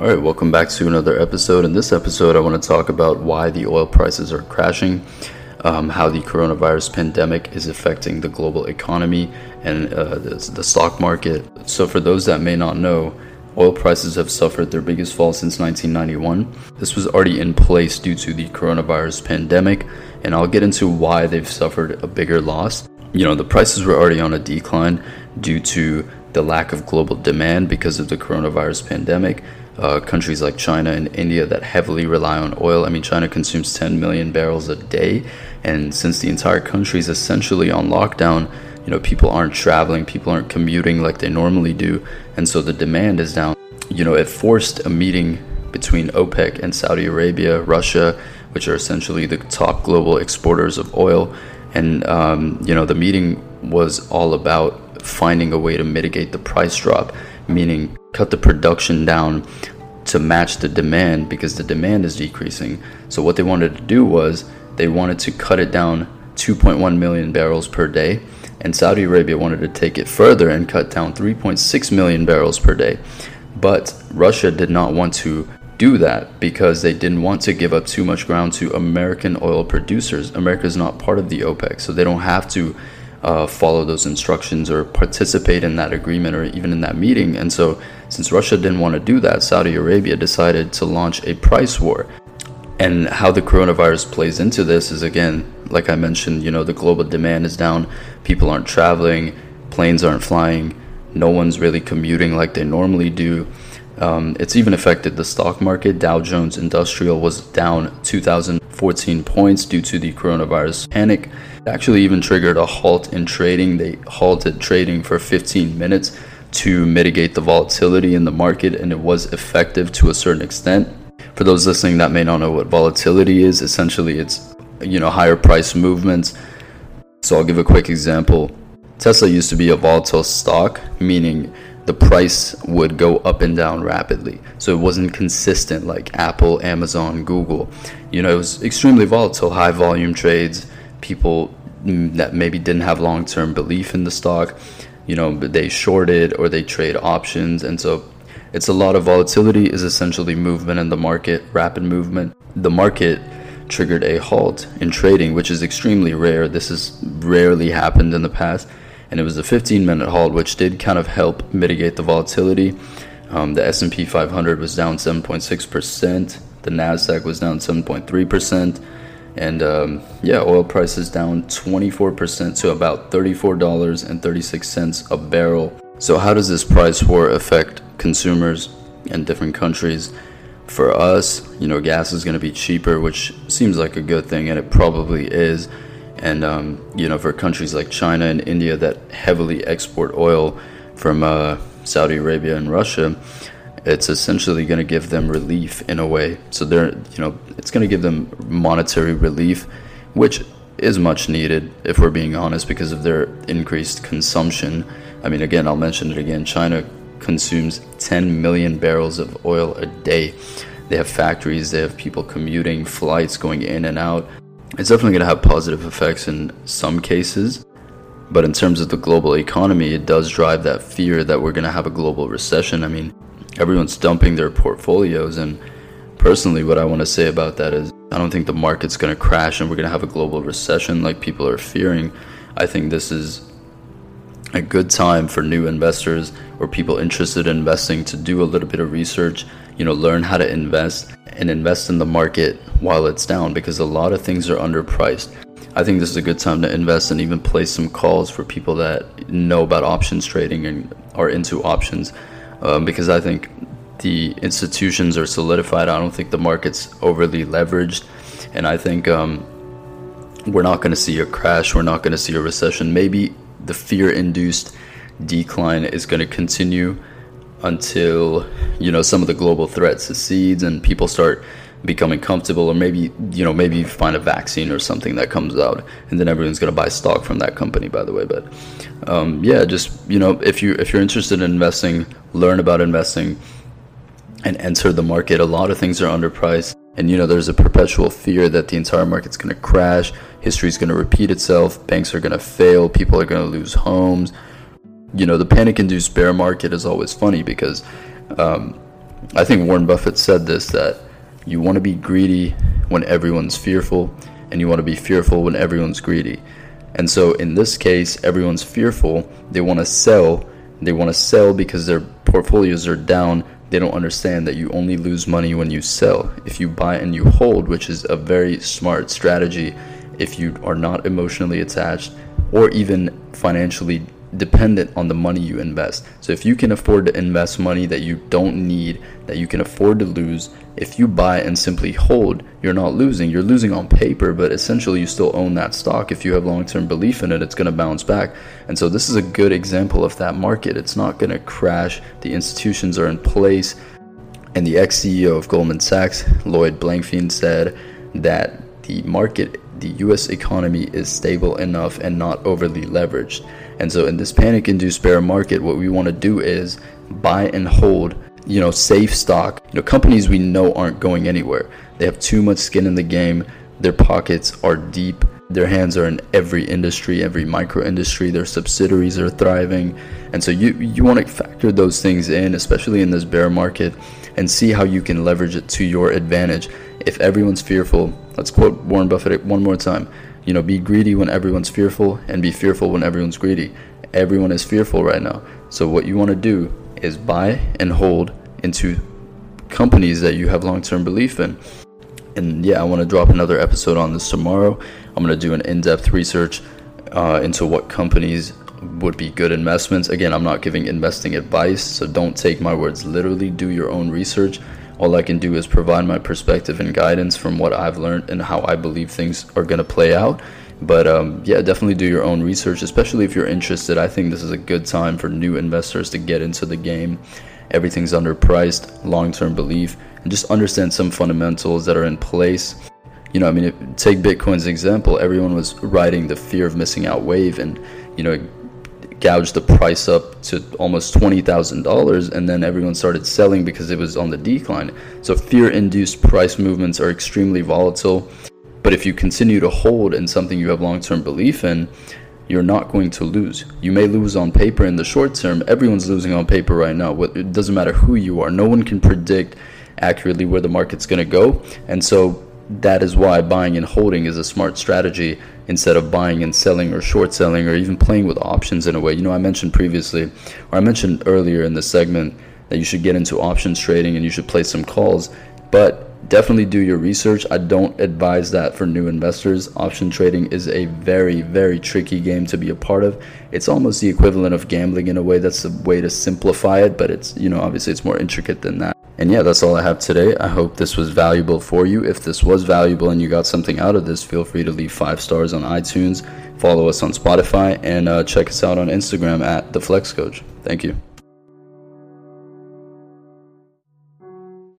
All right, welcome back to another episode. In this episode, I want to talk about why the oil prices are crashing, um, how the coronavirus pandemic is affecting the global economy and uh, the, the stock market. So, for those that may not know, oil prices have suffered their biggest fall since 1991. This was already in place due to the coronavirus pandemic, and I'll get into why they've suffered a bigger loss. You know, the prices were already on a decline due to the lack of global demand because of the coronavirus pandemic uh, countries like China and India that heavily rely on oil. I mean, China consumes 10 million barrels a day, and since the entire country is essentially on lockdown, you know, people aren't traveling, people aren't commuting like they normally do, and so the demand is down. You know, it forced a meeting between OPEC and Saudi Arabia, Russia, which are essentially the top global exporters of oil, and um, you know, the meeting was all about finding a way to mitigate the price drop, meaning cut the production down to match the demand because the demand is decreasing. So what they wanted to do was they wanted to cut it down 2.1 million barrels per day and Saudi Arabia wanted to take it further and cut down 3.6 million barrels per day. But Russia did not want to do that because they didn't want to give up too much ground to American oil producers. America is not part of the OPEC, so they don't have to uh, follow those instructions or participate in that agreement or even in that meeting. And so, since Russia didn't want to do that, Saudi Arabia decided to launch a price war. And how the coronavirus plays into this is again, like I mentioned, you know, the global demand is down, people aren't traveling, planes aren't flying, no one's really commuting like they normally do. Um, it's even affected the stock market. Dow Jones Industrial was down 2014 points due to the coronavirus panic. It actually even triggered a halt in trading. They halted trading for 15 minutes to mitigate the volatility in the market, and it was effective to a certain extent. For those listening that may not know what volatility is, essentially it's you know higher price movements. So I'll give a quick example. Tesla used to be a volatile stock, meaning the price would go up and down rapidly. So it wasn't consistent like Apple, Amazon, Google. You know, it was extremely volatile, high volume trades, people that maybe didn't have long term belief in the stock, you know, they shorted or they trade options. And so it's a lot of volatility, is essentially movement in the market, rapid movement. The market triggered a halt in trading, which is extremely rare. This has rarely happened in the past and it was a 15 minute halt, which did kind of help mitigate the volatility. Um, the S&P 500 was down 7.6%. The Nasdaq was down 7.3%, and um, yeah, oil prices down 24% to about $34.36 a barrel. So how does this price war affect consumers in different countries? For us, you know, gas is going to be cheaper, which seems like a good thing, and it probably is and um, you know for countries like China and India that heavily export oil from uh, Saudi Arabia and Russia, it's essentially going to give them relief in a way. So they're you know it's going to give them monetary relief, which is much needed if we're being honest because of their increased consumption. I mean, again, I'll mention it again. China consumes 10 million barrels of oil a day. They have factories, they have people commuting, flights going in and out it's definitely going to have positive effects in some cases. But in terms of the global economy, it does drive that fear that we're going to have a global recession. I mean, everyone's dumping their portfolios. And personally, what I want to say about that is I don't think the market's going to crash and we're going to have a global recession like people are fearing. I think this is a good time for new investors or people interested in investing to do a little bit of research, you know, learn how to invest and invest in the market while it's down because a lot of things are underpriced. I think this is a good time to invest and even place some calls for people that know about options trading and are into options um, because I think the institutions are solidified. I don't think the market's overly leveraged. And I think um, we're not going to see a crash. We're not going to see a recession. Maybe the fear induced decline is going to continue until you know some of the global threats secedes and people start becoming comfortable or maybe you know maybe find a vaccine or something that comes out and then everyone's going to buy stock from that company by the way. But um, yeah just you know if you if you're interested in investing learn about investing and enter the market. A lot of things are underpriced and you know there's a perpetual fear that the entire market's going to crash history's going to repeat itself banks are going to fail people are going to lose homes you know the panic induced bear market is always funny because um, I think Warren Buffett said this that you want to be greedy when everyone's fearful, and you want to be fearful when everyone's greedy. And so in this case, everyone's fearful. They want to sell. They want to sell because their portfolios are down. They don't understand that you only lose money when you sell. If you buy and you hold, which is a very smart strategy, if you are not emotionally attached or even financially dependent on the money you invest. So if you can afford to invest money that you don't need, that you can afford to lose, if you buy and simply hold, you're not losing. You're losing on paper, but essentially you still own that stock. If you have long-term belief in it, it's going to bounce back. And so this is a good example of that market. It's not going to crash. The institutions are in place. And the ex-CEO of Goldman Sachs, Lloyd Blankfein, said that the market, the US economy is stable enough and not overly leveraged. And so in this panic induced bear market, what we want to do is buy and hold, you know, safe stock, you know, companies we know aren't going anywhere. They have too much skin in the game. Their pockets are deep. Their hands are in every industry, every micro industry. Their subsidiaries are thriving. And so you, you want to factor those things in, especially in this bear market, and see how you can leverage it to your advantage. If everyone's fearful, let's quote Warren Buffett one more time you know, be greedy when everyone's fearful and be fearful when everyone's greedy. Everyone is fearful right now. So what you want to do is buy and hold into companies that you have long-term belief in. And yeah, I want to drop another episode on this tomorrow. I'm going to do an in-depth research uh, into what companies would be good investments. Again, I'm not giving investing advice, so don't take my words literally. Do your own research. All I can do is provide my perspective and guidance from what I've learned and how I believe things are going to play out. But um, yeah, definitely do your own research, especially if you're interested. I think this is a good time for new investors to get into the game. Everything's underpriced, long term belief, and just understand some fundamentals that are in place. You know, I mean, take Bitcoin's example. Everyone was riding the fear of missing out wave, and you know, gouged the price up to almost $20,000 and then everyone started selling because it was on the decline. So fear induced price movements are extremely volatile. But if you continue to hold in something you have long term belief in, you're not going to lose. You may lose on paper in the short term. Everyone's losing on paper right now. It doesn't matter who you are. No one can predict accurately where the market's going to go. And so that is why buying and holding is a smart strategy instead of buying and selling or short selling or even playing with options in a way. You know, I mentioned previously, or I mentioned earlier in the segment that you should get into options trading and you should play some calls, but definitely do your research. I don't advise that for new investors. Option trading is a very, very tricky game to be a part of. It's almost the equivalent of gambling in a way. That's a way to simplify it, but it's, you know, obviously it's more intricate than that. And yeah, that's all I have today. I hope this was valuable for you. If this was valuable and you got something out of this, feel free to leave five stars on iTunes, follow us on Spotify, and uh, check us out on Instagram at the Flex Coach. Thank you.